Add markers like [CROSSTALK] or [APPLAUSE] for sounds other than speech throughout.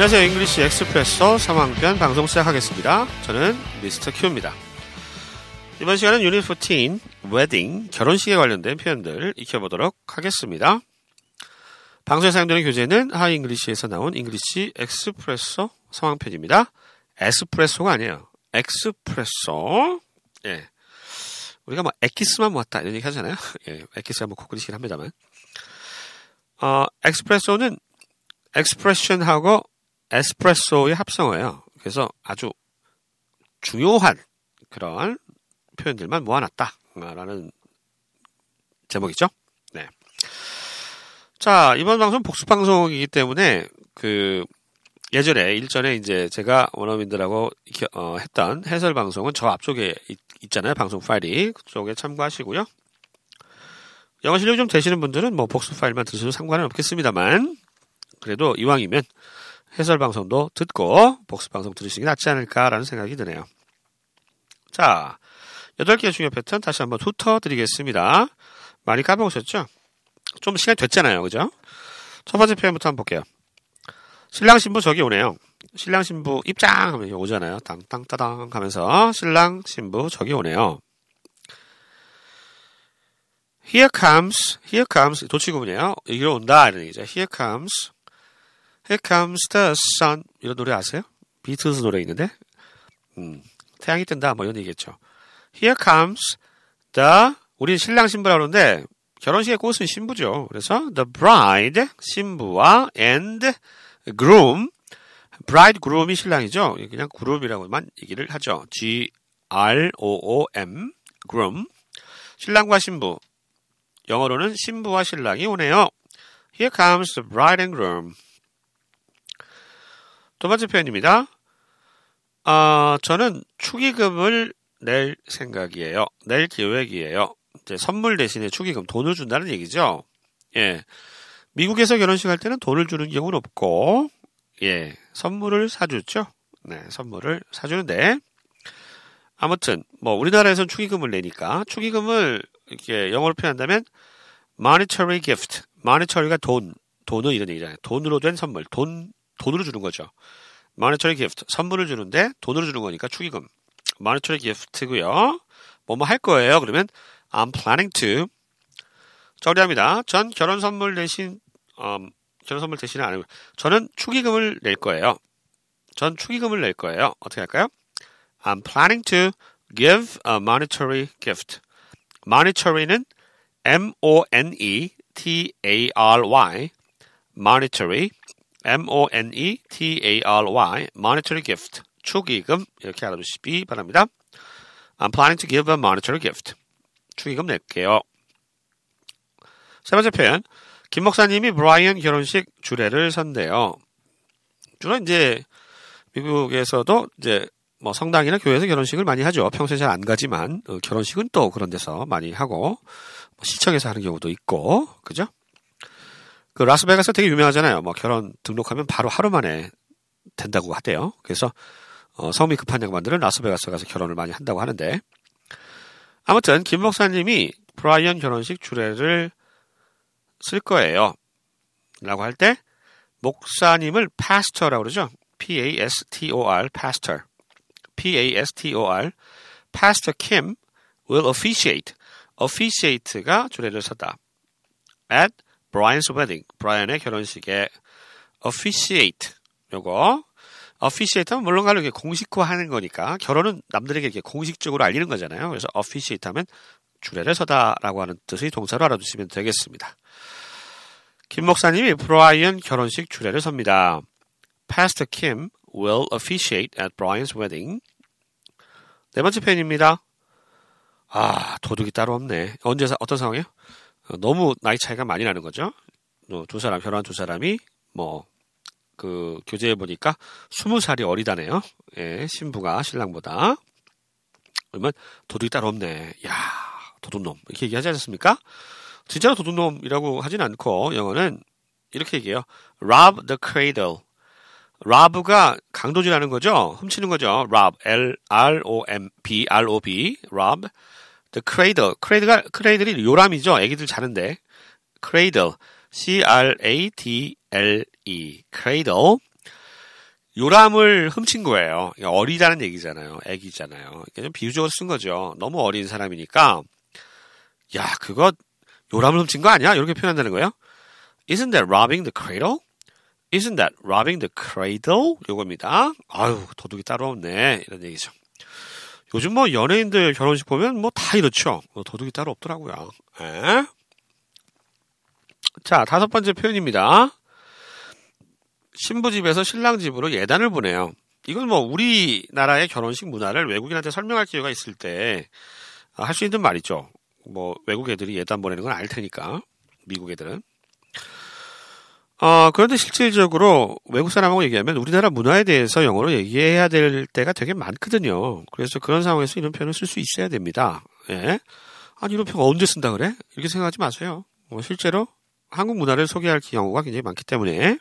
안녕하세요. English Expresso 3학년 방송 시작하겠습니다. 저는 Mr. Q입니다. 이번 시간은 유닛 14 웨딩 결혼식에 관련된 표현들 익혀보도록 하겠습니다. 방송에 사용되는 교재는 Hi English에서 나온 English Expresso 상황편입니다. 에스프레소가 아니에요. Expresso. 예. 우리가 뭐 엑기스만 모았다 이런 얘기 하잖아요. [LAUGHS] 예, 엑기스가 뭐 콩글리시긴 합니다만. 어, 엑스프레소는 엑스프레션하고 에스프레소의 합성어예요. 그래서 아주 중요한 그런 표현들만 모아놨다라는 제목이죠. 네. 자 이번 방송 복수 방송이기 때문에 그 예전에 일전에 이제 제가 원어민들하고 어, 했던 해설 방송은 저 앞쪽에 있, 잖아요 방송 파일이 그쪽에 참고하시고요. 영어 실력이 좀 되시는 분들은 뭐 복수 파일만 들으셔도 상관은 없겠습니다만 그래도 이왕이면 해설 방송도 듣고 복수 방송 들으시는 게 낫지 않을까라는 생각이 드네요. 자, 8개의 중요 패턴 다시 한번 훑어 드리겠습니다. 많이 까먹으셨죠? 좀 시간이 됐잖아요. 그죠? 첫 번째 표현부터 한번 볼게요. 신랑 신부 저기 오네요. 신랑 신부 입장 하면 오잖아요. 땅땅 따당 하면서 신랑 신부 저기 오네요. Here comes, here comes 도치구문이에요. 여기로 온다 이런 얘기죠. Here comes, here comes the sun 이런 노래 아세요? 비틀스 노래 있는데, 음, 태양이 뜬다 뭐 이런 얘기겠죠. Here comes the 우리 신랑 신부라고 그러는데 결혼식의 꽃은 신부죠. 그래서 the bride 신부와 and groom bride groom이 신랑이죠. 그냥 groom이라고만 얘기를 하죠. G R O O M groom 신랑과 신부 영어로는 신부와 신랑이 오네요. Here comes the bride and groom. 두 번째 표현입니다. 어, 저는 축의금을 낼 생각이에요. 낼 계획이에요. 이제 선물 대신에 축의금, 돈을 준다는 얘기죠. 예. 미국에서 결혼식 할 때는 돈을 주는 경우는 없고, 예. 선물을 사주죠. 네. 선물을 사주는데, 아무튼, 뭐, 우리나라에서는 축의금을 내니까, 축의금을 이렇게 영어로 표현한다면, monetary gift. monetary가 돈, 돈은 이런 얘기잖아요. 돈으로 된 선물, 돈, 돈으로 주는 거죠. monetary gift. 선물을 주는데 돈으로 주는 거니까 축의금. monetary gift고요. 뭐뭐 할 거예요. 그러면 I'm planning to. 처리합니다. 전 결혼 선물 대신 음, 결혼 선물 대신은 안 하고 저는 축의금을 낼 거예요. 전 축의금을 낼 거예요. 어떻게 할까요? I'm planning to give a monetary gift. monetary는 M-O-N-E-T-A-R-Y monetary M-O-N-E-T-A-R-Y monetary gift 축의금 이렇게 알아두시기 바랍니다. I'm planning to give a monetary gift. 축의금 낼게요. 세 번째 표현. 김 목사님이 브라이언 결혼식 주례를 선대요. 주로 이제 미국에서도 이제 뭐 성당이나 교회에서 결혼식을 많이 하죠. 평소에 잘 안 가지만 어, 결혼식은 또 그런 데서 많이 하고 뭐 시청에서 하는 경우도 있고 그죠? 그 라스베가스 되게 유명하잖아요. 뭐 결혼 등록하면 바로 하루 만에 된다고 하대요. 그래서 어, 성미 급한 양반들은 라스베가스 가서 결혼을 많이 한다고 하는데 아무튼 김 목사님이 브라이언 결혼식 주례를 쓸 거예요. 라고 할 때 목사님을 pastor라고 그러죠. P-A-S-T-O-R, pastor. P-A-S-T-O-R, pastor Kim will officiate. officiate가 주례를 서다. at Brian's wedding. 브라이언의 결혼식에 officiate. 요거 officiate 하면 물론 가로 공식화하는 거니까 결혼은 남들에게 이렇게 공식적으로 알리는 거잖아요. 그래서 officiate 하면 주례를 서다라고 하는 뜻의 동사로 알아두시면 되겠습니다. 김 목사님이 브라이언 결혼식 주례를 섭니다. Pastor Kim will officiate at Brian's wedding. 네 번째 표현입니다. 아, 도둑이 따로 없네. 언제, 어떤 상황이요? 어, 너무 나이 차이가 많이 나는 거죠. 어, 두 사람, 결혼한 두 사람이 뭐, 그, 교재에 보니까 스무 살이 어리다네요. 예, 신부가 신랑보다. 그러면 도둑이 따로 없네. 야 도둑놈. 이렇게 얘기하지 않습니까? 진짜로 도둑놈이라고 하진 않고, 영어는 이렇게 얘기해요. rob the cradle. rob가 강도질하는 거죠. 훔치는 거죠. rob, L-R-O-M-B, R-O-B, cradle. cradle가, cradle이 요람이죠. 애기들 자는데. cradle. C-R-A-D-L-E. cradle. 요람을 훔친 거예요. 어리다는 얘기잖아요. 애기잖아요. 좀 비유적으로 쓴 거죠. 너무 어린 사람이니까 야 그거 요람을 훔친 거 아니야? 이렇게 표현한다는 거예요. Isn't that robbing the cradle? Isn't that robbing the cradle? 요겁니다. 아유 도둑이 따로 없네 이런 얘기죠. 요즘 뭐 연예인들 결혼식 보면 뭐 다 이렇죠. 뭐 도둑이 따로 없더라고요. 에? 자 다섯 번째 표현입니다. 신부 집에서 신랑 집으로 예단을 보내요. 이건 뭐 우리나라의 결혼식 문화를 외국인한테 설명할 기회가 있을 때 할 수 있는 말이죠. 뭐 외국 애들이 예단 보내는 건 알 테니까 미국 애들은. 어, 그런데 실질적으로 외국 사람하고 얘기하면 우리나라 문화에 대해서 영어로 얘기해야 될 때가 되게 많거든요. 그래서 그런 상황에서 이런 표현을 쓸 수 있어야 됩니다. 예. 아니, 이런 표현 언제 쓴다 그래? 이렇게 생각하지 마세요. 뭐 실제로 한국 문화를 소개할 경우가 굉장히 많기 때문에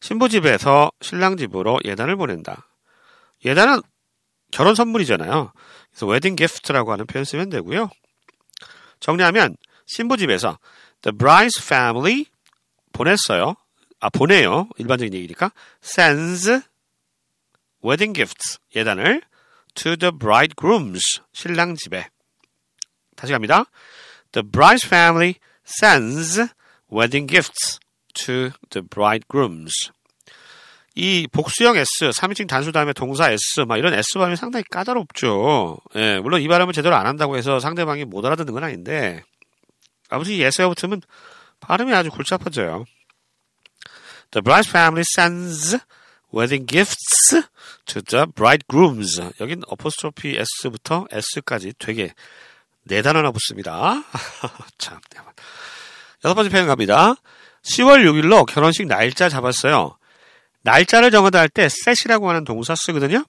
신부 집에서 신랑 집으로 예단을 보낸다. 예단은 결혼 선물이잖아요. 그래서 웨딩 기프트라고 하는 표현 쓰면 되고요. 정리하면 신부 집에서 the bride's family 보냈어요. 아 보내요. 일반적인 얘기니까 sends wedding gifts 예단을 to the bridegrooms 신랑 집에 다시 갑니다. The bride's family sends wedding gifts to the bridegrooms. 이 복수형 S, 3인칭 단수 다음에 동사 S, 막 이런 S 발음이 상당히 까다롭죠. 예, 물론 이 발음을 제대로 안 한다고 해서 상대방이 못 알아듣는 건 아닌데, 아무튼 이 S가 붙으면 발음이 아주 골치 아파져요. The bride's family sends wedding gifts to the bridegrooms. 여긴 어포스트로피 S부터 S까지 되게 네 단어나 붙습니다. [LAUGHS] 참. 여섯 번째 표현 갑니다. 10월 6일로 결혼식 날짜 잡았어요. 날짜를 정하다 할 때 set이라고 하는 동사 쓰거든요.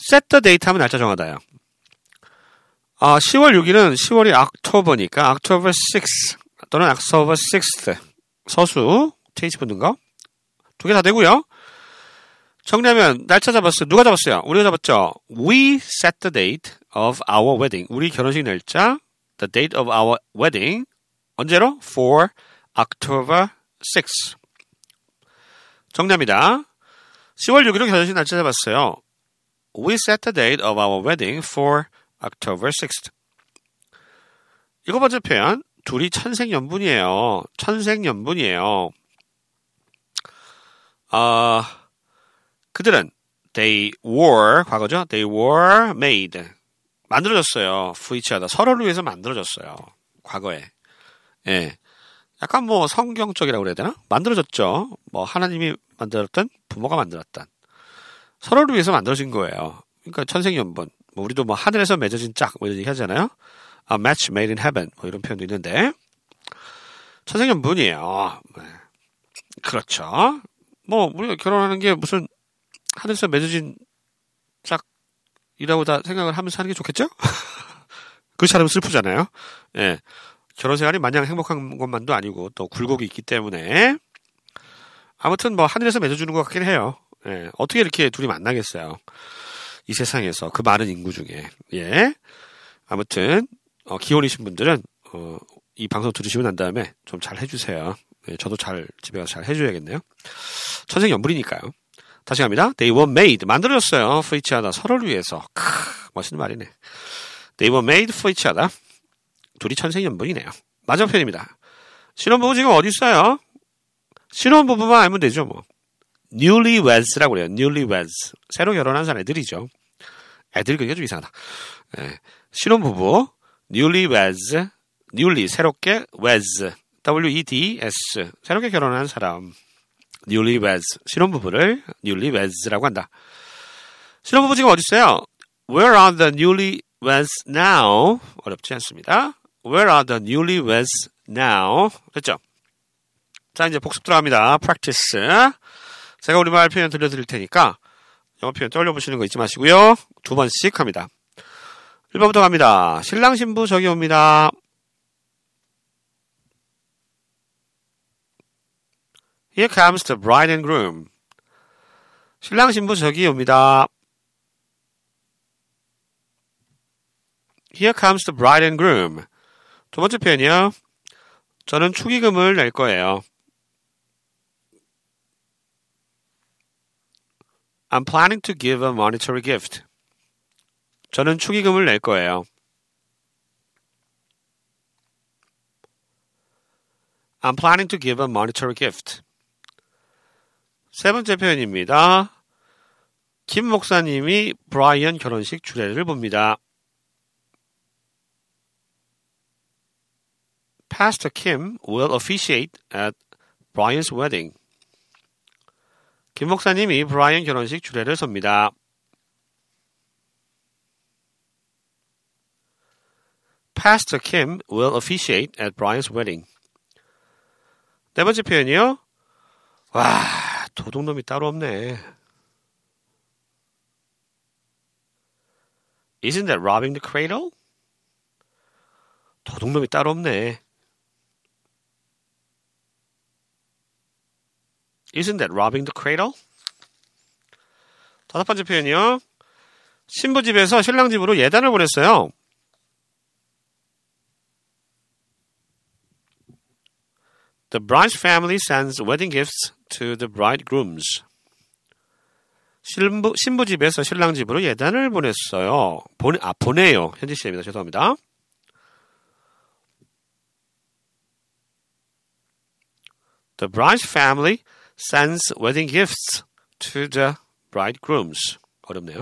set the date 하면 날짜 정하다요. 아, 10월 6일은 10월이 October니까 October 6 또는 October 6th 서수 테이스 붙는 거. 두개 다 되고요. 정리하면 날짜 잡았어요. 누가 잡았어요? 우리가 잡았죠. We set the date of our wedding. 우리 결혼식 날짜 the date of our wedding 언제로? for October 6. 정리합니다. 10월 6일로 결혼식 날짜 잡았어요. We set the date of our wedding for October 6th. 일곱 번째 표현. 둘이 천생연분이에요. 천생연분이에요. 아, 그들은 they were 과거죠. They were made 만들어졌어요. other 서로를 위해서 만들어졌어요. 과거에. 예. 약간 뭐 성경적이라고 그래야 되나? 만들어졌죠. 뭐 하나님이 만들었던 부모가 만들었던 서로를 위해서 만들어진 거예요. 그러니까 천생연분. 뭐 우리도 뭐 하늘에서 맺어진 짝 뭐 이런 얘기 하잖아요. A match made in heaven 뭐 이런 표현도 있는데 천생연분이에요. 네. 그렇죠. 뭐 우리가 결혼하는 게 무슨 하늘에서 맺어진 짝이라고 다 생각을 하면서 하는 게 좋겠죠? [LAUGHS] 그렇지 않으면 슬프잖아요. 예. 결혼 생활이 마냥 행복한 것만도 아니고 또 굴곡이 있기 때문에 아무튼 뭐 하늘에서 맺어주는 것 같긴 해요. 예. 어떻게 이렇게 둘이 만나겠어요? 이 세상에서 그 많은 인구 중에 예. 아무튼 어, 기혼이신 분들은 어, 이 방송 들으시고 난 다음에 좀 잘 해주세요. 예, 저도 잘 집에 가서 잘 해줘야겠네요. 천생 연분이니까요. 다시 갑니다. They were made 만들어졌어요. for each other 서로를 위해서. 크, 멋있는 말이네. They were made for each other. 둘이 천생 연분이네요. 마지막 편입니다. 신혼부부 지금 어디 있어요? 신혼부부만 알면 되죠, 뭐. newlyweds라고 그래요. newlyweds. 새로 결혼한 사람들이죠. 애들 그게 좀 이상하다. 네. 신혼부부, newlyweds, newly, 새롭게, weds, w-e-d-s, 새롭게 결혼한 사람, newlyweds, 신혼부부를 newlyweds라고 한다. 신혼부부 지금 어디 있어요? Where are the newlyweds now? 어렵지 않습니다. Where are the newlyweds now? 됐죠? 자, 이제 복습 들어갑니다. practice. 제가 우리말 표현 들려드릴 테니까 영어 표현 떠올려 보시는 거 잊지 마시고요. 두 번씩 합니다. 1번부터 갑니다. 신랑 신부 저기 옵니다. Here comes the bride and groom. 신랑 신부 저기 옵니다. Here comes the bride and groom. 두 번째 표현이요. 저는 축의금을 낼 거예요. I'm planning to give a monetary gift. 저는 축의금을 낼 거예요. I'm planning to give a monetary gift. 세 번째 표현입니다. 김 목사님이 브라이언 결혼식 주례를 봅니다. Pastor Kim will officiate at Brian's wedding. 김 목사님이 브라이언 결혼식 주례를 섭니다. Pastor Kim will officiate at Brian's wedding. 네 번째 표현이요. 와, 도둑놈이 따로 없네. Isn't that robbing the cradle? 도둑놈이 따로 없네. Isn't that robbing the cradle? 다섯 번째 표현이요. 신부 집에서 신랑 집으로 예단을 보냈어요. The bride's family sends wedding gifts to the bridegrooms. 신부, 신부 집에서 신랑 집으로 예단을 보냈어요. 보내, 아, 보내요. 현지 시입니다. 죄송합니다. The bride's family sends wedding gifts to the bridegrooms. 어렵네요.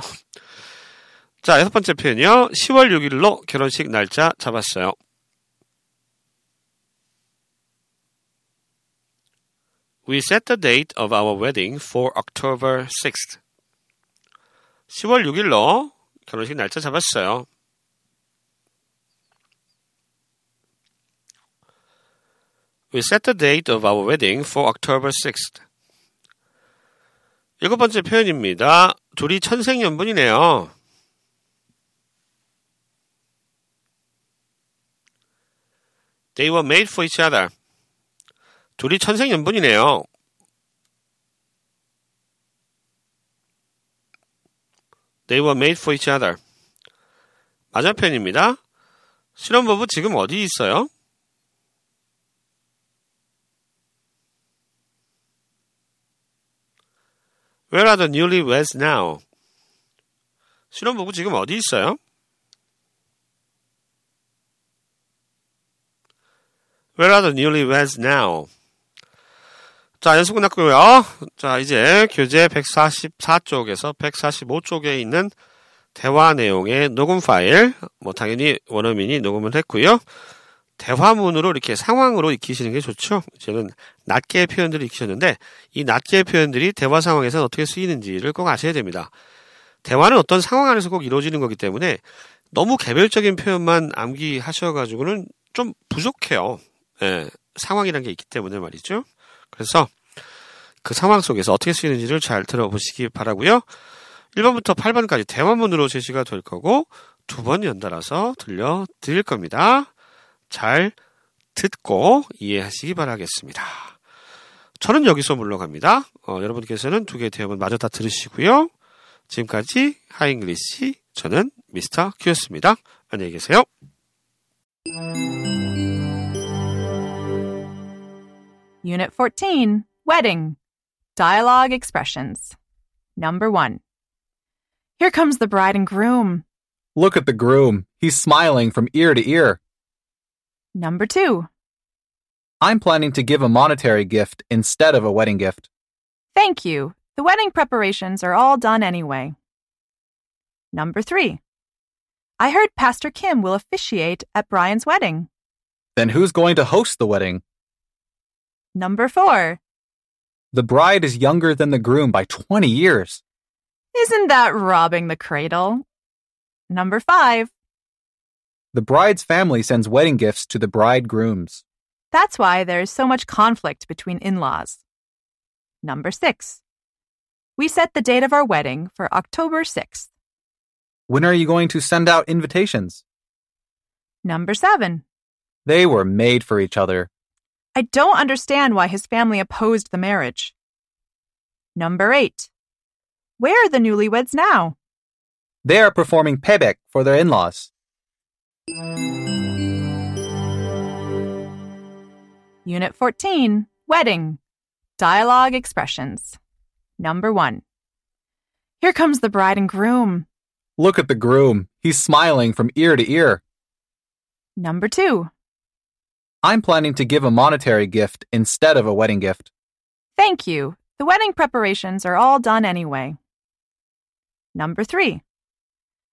자, 여섯 번째 표현이요. 10월 6일로 결혼식 날짜 잡았어요. We set the date of our wedding for October 6th. 10월 6일로 결혼식 날짜 잡았어요. We set the date of our wedding for October 6th. 일곱 번째 표현입니다. 둘이 천생연분이네요. They were made for each other. 둘이 천생연분이네요. They were made for each other. 맞은편입니다. 신혼부부 지금 어디 있어요? Where are the newlyweds now? 신혼부부 지금 어디 있어요? Where are the newlyweds now? 자, 연습 끝났고요. 자, 이제 교재 144쪽에서 145쪽에 있는 대화 내용의 녹음 파일, 뭐 당연히 원어민이 녹음을 했고요. 대화문으로 이렇게 상황으로 익히시는 게 좋죠. 저는 낮게 표현들을 익히셨는데 이 낮게 표현들이 대화 상황에서 어떻게 쓰이는지를 꼭 아셔야 됩니다. 대화는 어떤 상황 안에서 꼭 이루어지는 거기 때문에 너무 개별적인 표현만 암기하셔가지고는 좀 부족해요. 예, 상황이라는 게 있기 때문에 말이죠. 그래서 그 상황 속에서 어떻게 쓰이는지를 잘 들어보시기 바라고요. 1번부터 8번까지 대화문으로 제시가 될 거고 두 번 연달아서 들려드릴 겁니다. 잘 듣고 이해하시기 바라겠습니다. 저는 여기서 물러갑니다. 어, 여러분께서는 두 개의 대화문 마저 다 들으시고요. 지금까지 하잉글리시 저는 미스터 큐였습니다. 안녕히 계세요. Unit 14 Wedding Dialogue Expressions. Number 1. Here comes the bride and groom. Look at the groom. He's smiling from ear to ear. Number 2. I'm planning to give a monetary gift instead of a wedding gift. Thank you. The wedding preparations are all done anyway. Number 3. I heard Pastor Kim will officiate at Brian's wedding. Then who's going to host the wedding? Number 4. The bride is younger than the groom by 20 years. Isn't that robbing the cradle? Number 5. The bride's family sends wedding gifts to the bridegrooms. That's why there is so much conflict between in laws. Number 6. We set the date of our wedding for October 6th. When are you going to send out invitations? Number 7. They were made for each other. I don't understand why his family opposed the marriage. Number 8. Where are the newlyweds now? They are performing pebek for their in-laws. Unit 14 Wedding Dialogue Expressions. Number 1. Here comes the bride and groom. Look at the groom. He's smiling from ear to ear. Number two. I'm planning to give a monetary gift instead of a wedding gift. Thank you. The wedding preparations are all done anyway. Number three.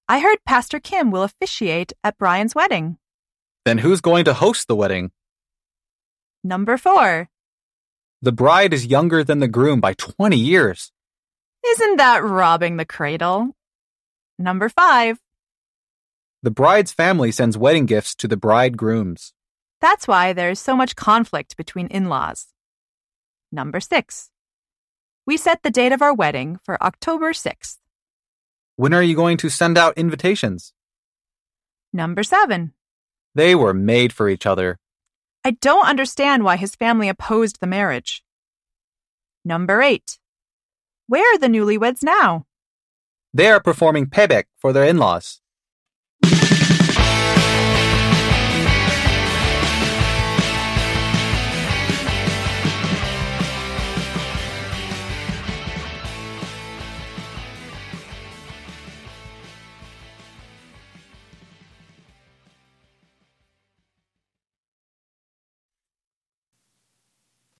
I heard Pastor Kim will officiate at Brian's wedding. Then who's going to host the wedding? Number four. The bride is younger than the groom by 20 years. Isn't that robbing the cradle? Number five. The bride's family sends wedding gifts to the bridegrooms. That's why there's so much conflict between in laws. Number six. We set the date of our wedding for October 6th. When are you going to send out invitations? Number seven. They were made for each other. I don't understand why his family opposed the marriage. Number eight. Where are the newlyweds now? They are performing pebek for their in laws.